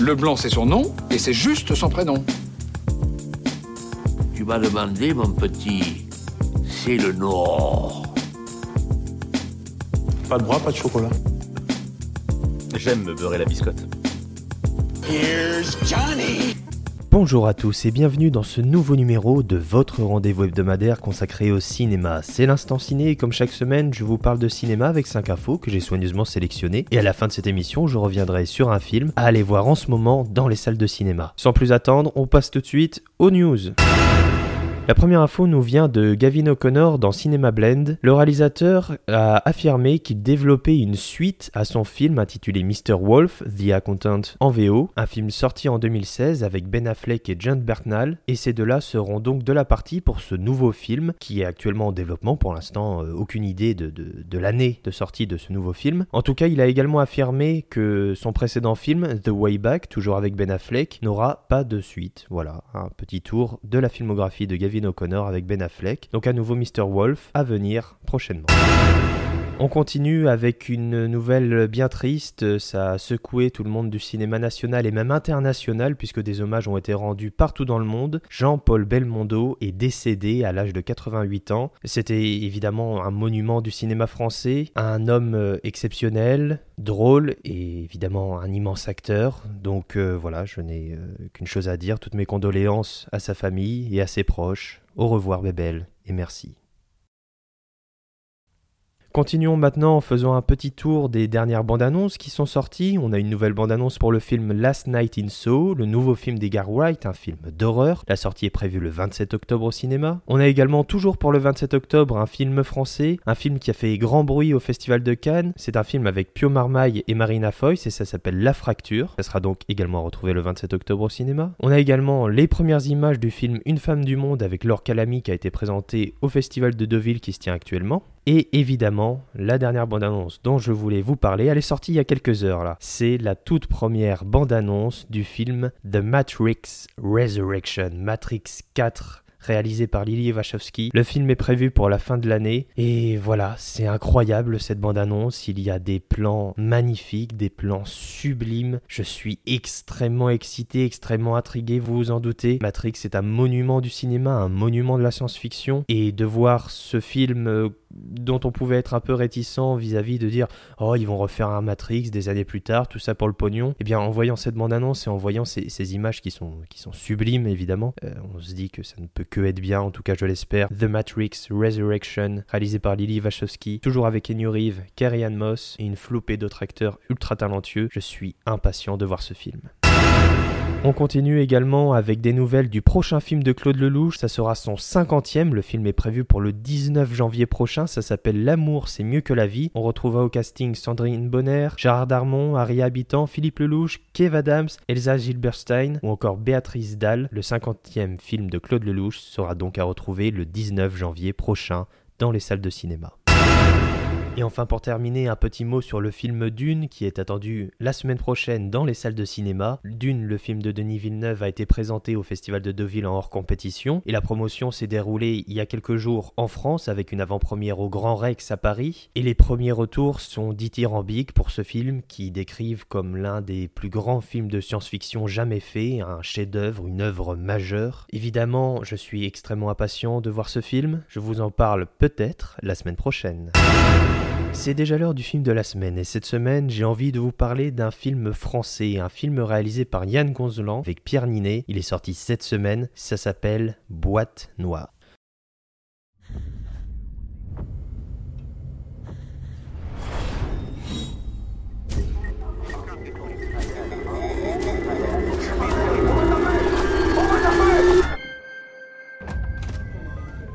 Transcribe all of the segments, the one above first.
Le blanc, c'est son nom, et c'est juste son prénom. Tu m'as demandé, mon petit, c'est le Nord. Pas de bras, pas de chocolat. J'aime me beurrer la biscotte. Bonjour à tous et bienvenue dans ce nouveau numéro de votre rendez-vous hebdomadaire consacré au cinéma. C'est l'instant ciné et comme chaque semaine, je vous parle de cinéma avec 5 infos que j'ai soigneusement sélectionnées et à la fin de cette émission, je reviendrai sur un film à aller voir en ce moment dans les salles de cinéma. Sans plus attendre, on passe tout de suite aux news. La première info nous vient de Gavin O'Connor dans Cinema Blend. Le réalisateur a affirmé qu'il développait une suite à son film intitulé Mr. Wolf, The Accountant en VO, un film sorti en 2016 avec Ben Affleck et John Bernal, et ces deux-là seront donc de la partie pour ce nouveau film qui est actuellement en développement. Pour l'instant, euh, aucune idée de, de, de l'année de sortie de ce nouveau film. En tout cas, il a également affirmé que son précédent film, The Way Back, toujours avec Ben Affleck, n'aura pas de suite. Voilà, un petit tour de la filmographie de Gavin O'Connor avec Ben Affleck. Donc à nouveau Mr. Wolf à venir prochainement. On continue avec une nouvelle bien triste, ça a secoué tout le monde du cinéma national et même international puisque des hommages ont été rendus partout dans le monde. Jean-Paul Belmondo est décédé à l'âge de 88 ans. C'était évidemment un monument du cinéma français, un homme exceptionnel, drôle et évidemment un immense acteur. Donc euh, voilà, je n'ai euh, qu'une chose à dire, toutes mes condoléances à sa famille et à ses proches. Au revoir Bébel et merci. Continuons maintenant en faisant un petit tour des dernières bandes annonces qui sont sorties. On a une nouvelle bande annonce pour le film Last Night in Soho, le nouveau film d'Edgar Wright, un film d'horreur. La sortie est prévue le 27 octobre au cinéma. On a également toujours pour le 27 octobre un film français, un film qui a fait grand bruit au Festival de Cannes. C'est un film avec Pio Marmaille et Marina Foïs et ça s'appelle La Fracture. Ça sera donc également retrouvé le 27 octobre au cinéma. On a également les premières images du film Une femme du monde avec Laure Calamy qui a été présenté au Festival de Deauville qui se tient actuellement. Et évidemment, la dernière bande-annonce dont je voulais vous parler, elle est sortie il y a quelques heures là. C'est la toute première bande-annonce du film The Matrix Resurrection, Matrix 4 réalisé par Lily Wachowski. Le film est prévu pour la fin de l'année et voilà, c'est incroyable cette bande-annonce. Il y a des plans magnifiques, des plans sublimes. Je suis extrêmement excité, extrêmement intrigué, vous vous en doutez. Matrix est un monument du cinéma, un monument de la science-fiction et de voir ce film euh, dont on pouvait être un peu réticent vis-à-vis de dire oh ils vont refaire un Matrix des années plus tard tout ça pour le pognon. Et eh bien en voyant cette bande annonce et en voyant ces, images qui sont qui sont sublimes évidemment euh, on se dit que ça ne peut que être bien. En tout cas je l'espère. The Matrix Resurrection réalisé par Lily Wachowski toujours avec Kenny Reeves Carrie Ann Moss et une flopée d'autres acteurs ultra talentueux. Je suis impatient de voir ce film on continue également avec des nouvelles du prochain film de Claude Lelouch, ça sera son 50e, le film est prévu pour le 19 janvier prochain, ça s'appelle L'amour c'est mieux que la vie. On retrouvera au casting Sandrine Bonner, Gérard Darmon, Harry Habitant, Philippe Lelouch, Kev Adams, Elsa Gilberstein ou encore Béatrice Dalle. Le 50e film de Claude Lelouch sera donc à retrouver le 19 janvier prochain dans les salles de cinéma. Et enfin pour terminer, un petit mot sur le film Dune qui est attendu la semaine prochaine dans les salles de cinéma. Dune, le film de Denis Villeneuve, a été présenté au Festival de Deauville en hors compétition et la promotion s'est déroulée il y a quelques jours en France avec une avant-première au Grand Rex à Paris. Et les premiers retours sont dithyrambiques pour ce film qui décrivent comme l'un des plus grands films de science-fiction jamais fait, un chef-d'œuvre, une œuvre majeure. Évidemment, je suis extrêmement impatient de voir ce film. Je vous en parle peut-être la semaine prochaine. C'est déjà l'heure du film de la semaine et cette semaine j'ai envie de vous parler d'un film français, un film réalisé par Yann Gonzelan avec Pierre Ninet. Il est sorti cette semaine, ça s'appelle Boîte Noire.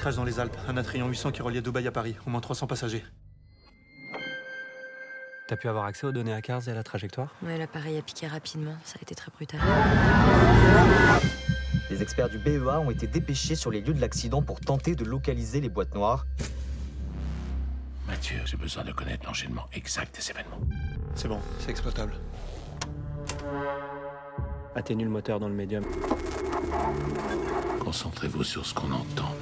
Crash dans les Alpes, un Atrion 800 qui reliait Dubaï à Paris, au moins 300 passagers. T'as pu avoir accès aux données à Cars et à la trajectoire? Ouais, l'appareil a piqué rapidement, ça a été très brutal. Les experts du BEA ont été dépêchés sur les lieux de l'accident pour tenter de localiser les boîtes noires. Mathieu, j'ai besoin de connaître l'enchaînement exact des événements. C'est bon, c'est exploitable. Atténue le moteur dans le médium. Concentrez-vous sur ce qu'on entend.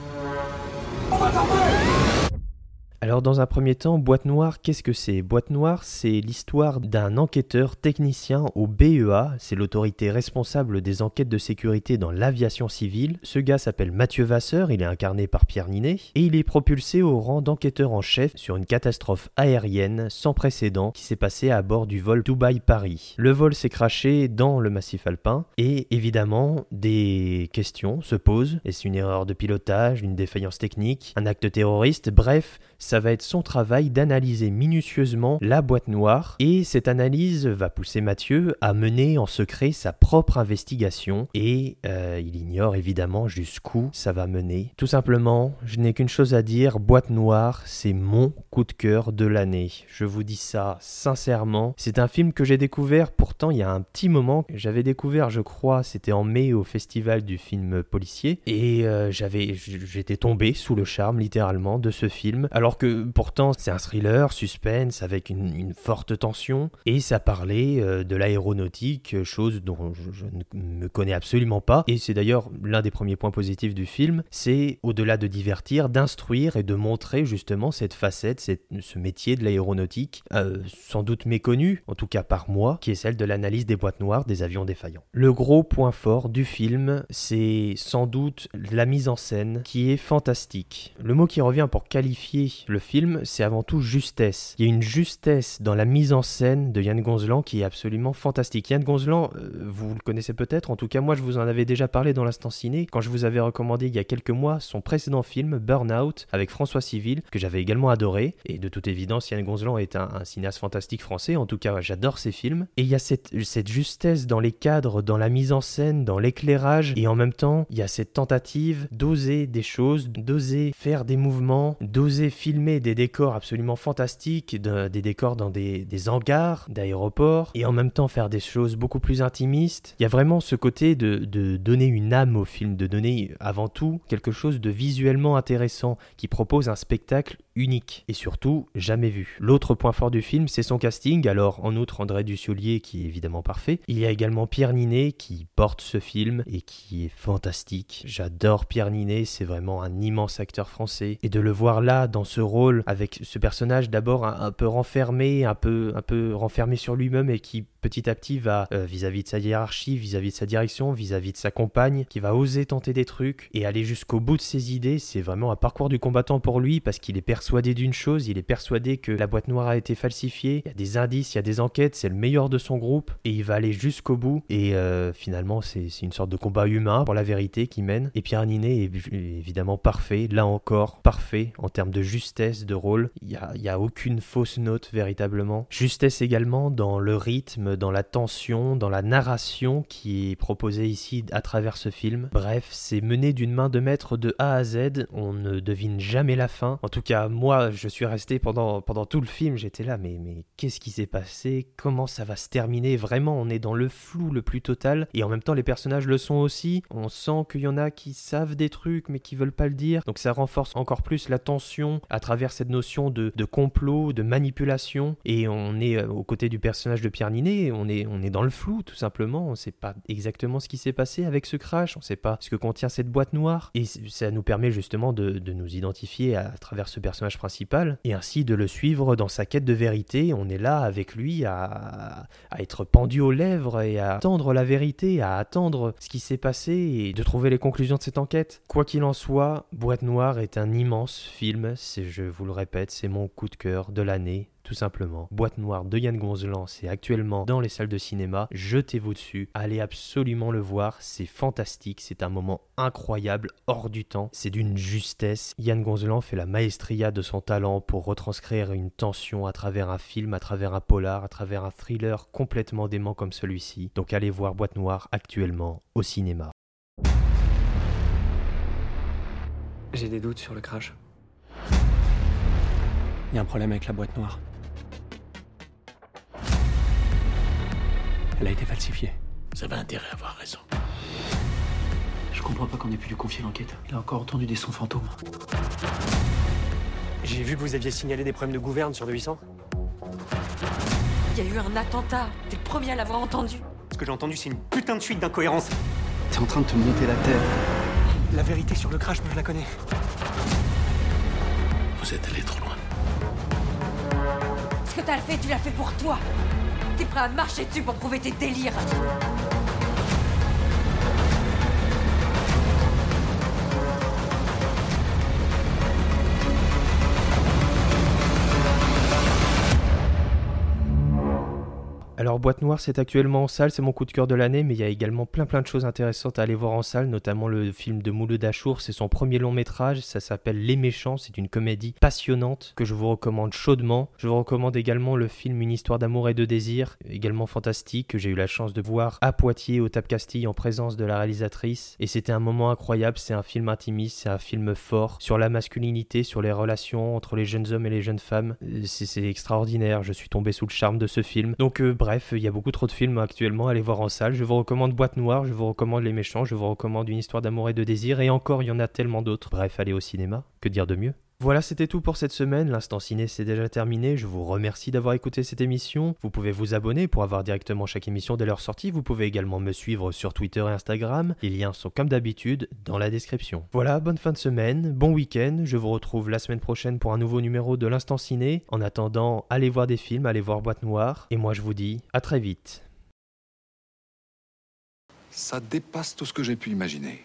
Alors dans un premier temps, Boîte Noire, qu'est-ce que c'est? Boîte Noire, c'est l'histoire d'un enquêteur technicien au BEA, c'est l'autorité responsable des enquêtes de sécurité dans l'aviation civile. Ce gars s'appelle Mathieu Vasseur, il est incarné par Pierre Ninet, et il est propulsé au rang d'enquêteur en chef sur une catastrophe aérienne sans précédent qui s'est passée à bord du vol Dubaï-Paris. Le vol s'est craché dans le massif alpin, et évidemment, des questions se posent. Est-ce une erreur de pilotage, une défaillance technique, un acte terroriste? Bref, ça va être son travail d'analyser minutieusement la boîte noire et cette analyse va pousser Mathieu à mener en secret sa propre investigation et euh, il ignore évidemment jusqu'où ça va mener. Tout simplement, je n'ai qu'une chose à dire, boîte noire, c'est mon coup de cœur de l'année. Je vous dis ça sincèrement. C'est un film que j'ai découvert pourtant il y a un petit moment. J'avais découvert, je crois, c'était en mai au festival du film policier et euh, j'avais j'étais tombé sous le charme littéralement de ce film alors que pourtant c'est un thriller, suspense, avec une, forte tension, et ça parlait euh, de l'aéronautique, chose dont je, ne me connais absolument pas, et c'est d'ailleurs l'un des premiers points positifs du film, c'est au-delà de divertir, d'instruire et de montrer justement cette facette, ce métier de l'aéronautique, euh, sans doute méconnu, en tout cas par moi, qui est celle de l'analyse des boîtes noires des avions défaillants. Le gros point fort du film, c'est sans doute la mise en scène, qui est fantastique. Le mot qui revient pour qualifier le film, c'est avant tout justesse. Il y a une justesse dans la mise en scène de Yann Gonzelan qui est absolument fantastique. Yann Gonzelan, euh, vous le connaissez peut-être, en tout cas moi je vous en avais déjà parlé dans l'instant ciné. Quand je vous avais recommandé il y a quelques mois son précédent film Burnout avec François Civil que j'avais également adoré. Et de toute évidence Yann Gonzelan est un, cinéaste fantastique français, en tout cas j'adore ses films. Et il y a cette, cette justesse dans les cadres, dans la mise en scène, dans l'éclairage. Et en même temps il y a cette tentative d'oser des choses, d'oser faire des mouvements, d'oser filmer des décors absolument fantastiques, des décors dans des, hangars d'aéroports, et en même temps faire des choses beaucoup plus intimistes. Il y a vraiment ce côté de, de donner une âme au film, de donner avant tout quelque chose de visuellement intéressant, qui propose un spectacle unique et surtout jamais vu. L'autre point fort du film, c'est son casting. Alors, en outre, André Dussolier qui est évidemment parfait. Il y a également Pierre Ninet qui porte ce film et qui est fantastique. J'adore Pierre Ninet, c'est vraiment un immense acteur français. Et de le voir là, dans ce rôle, avec ce personnage d'abord un, peu renfermé, un peu, un peu renfermé sur lui-même et qui petit à petit va euh, vis-à-vis de sa hiérarchie, vis-à-vis de sa direction, vis-à-vis de sa compagne, qui va oser tenter des trucs et aller jusqu'au bout de ses idées. C'est vraiment un parcours du combattant pour lui parce qu'il est persuadé d'une chose, il est persuadé que la boîte noire a été falsifiée, il y a des indices, il y a des enquêtes, c'est le meilleur de son groupe et il va aller jusqu'au bout et euh, finalement c'est une sorte de combat humain pour la vérité qui mène. Et Pierre Ninet est évidemment parfait, là encore parfait en termes de justesse de rôle, il n'y a, aucune fausse note véritablement. Justesse également dans le rythme dans la tension, dans la narration qui est proposée ici à travers ce film. Bref, c'est mené d'une main de maître de A à Z, on ne devine jamais la fin. En tout cas, moi, je suis resté pendant, pendant tout le film, j'étais là, mais, mais qu'est-ce qui s'est passé? Comment ça va se terminer? Vraiment, on est dans le flou le plus total, et en même temps, les personnages le sont aussi. On sent qu'il y en a qui savent des trucs, mais qui veulent pas le dire. Donc ça renforce encore plus la tension à travers cette notion de, de complot, de manipulation, et on est euh, aux côtés du personnage de Pierre Ninet, on est, on est dans le flou tout simplement, on ne sait pas exactement ce qui s'est passé avec ce crash, on ne sait pas ce que contient cette boîte noire, et ça nous permet justement de, nous identifier à, travers ce personnage principal, et ainsi de le suivre dans sa quête de vérité, on est là avec lui à, à être pendu aux lèvres et à attendre la vérité, à attendre ce qui s'est passé et de trouver les conclusions de cette enquête. Quoi qu'il en soit, Boîte Noire est un immense film, je vous le répète, c'est mon coup de cœur de l'année, tout simplement. Boîte Noire de Yann Gonzelan, c'est actuellement dans les salles de cinéma. Jetez-vous dessus, allez absolument le voir, c'est fantastique, c'est un moment incroyable, hors du temps, c'est d'une justesse. Yann Gonzelan fait la maestria de son talent pour retranscrire une tension à travers un film, à travers un polar, à travers un thriller complètement dément comme celui-ci. Donc allez voir Boîte Noire actuellement au cinéma. J'ai des doutes sur le crash. Il y a un problème avec la boîte noire. Elle a été falsifiée. Ça va intérêt à avoir raison. Je comprends pas qu'on ait pu lui confier l'enquête. Il a encore entendu des sons fantômes. J'ai vu que vous aviez signalé des problèmes de gouverne sur le 800. Il y a eu un attentat. T'es le premier à l'avoir entendu. Ce que j'ai entendu, c'est une putain de suite d'incohérences. T'es en train de te monter la tête. La vérité sur le crash, moi je la connais. Vous êtes allé trop loin. que t'as fait, tu l'as fait pour toi. T'es prêt à marcher dessus pour prouver tes délires. Alors Boîte Noire c'est actuellement en salle, c'est mon coup de cœur de l'année, mais il y a également plein plein de choses intéressantes à aller voir en salle, notamment le film de Mouleux d'Achour, c'est son premier long métrage, ça s'appelle Les Méchants, c'est une comédie passionnante que je vous recommande chaudement. Je vous recommande également le film Une histoire d'amour et de désir, également fantastique, que j'ai eu la chance de voir à Poitiers au Tap Castille en présence de la réalisatrice, et c'était un moment incroyable, c'est un film intimiste, c'est un film fort sur la masculinité, sur les relations entre les jeunes hommes et les jeunes femmes, c'est extraordinaire, je suis tombé sous le charme de ce film. Donc euh, Bref, il y a beaucoup trop de films actuellement à aller voir en salle. Je vous recommande Boîte Noire, je vous recommande Les Méchants, je vous recommande Une histoire d'amour et de désir, et encore, il y en a tellement d'autres. Bref, allez au cinéma. Que dire de mieux? Voilà, c'était tout pour cette semaine. L'instant ciné c'est déjà terminé. Je vous remercie d'avoir écouté cette émission. Vous pouvez vous abonner pour avoir directement chaque émission dès leur sortie. Vous pouvez également me suivre sur Twitter et Instagram. Les liens sont comme d'habitude dans la description. Voilà, bonne fin de semaine, bon week-end. Je vous retrouve la semaine prochaine pour un nouveau numéro de l'Instant ciné. En attendant, allez voir des films, allez voir Boîte Noire. Et moi je vous dis à très vite. Ça dépasse tout ce que j'ai pu imaginer.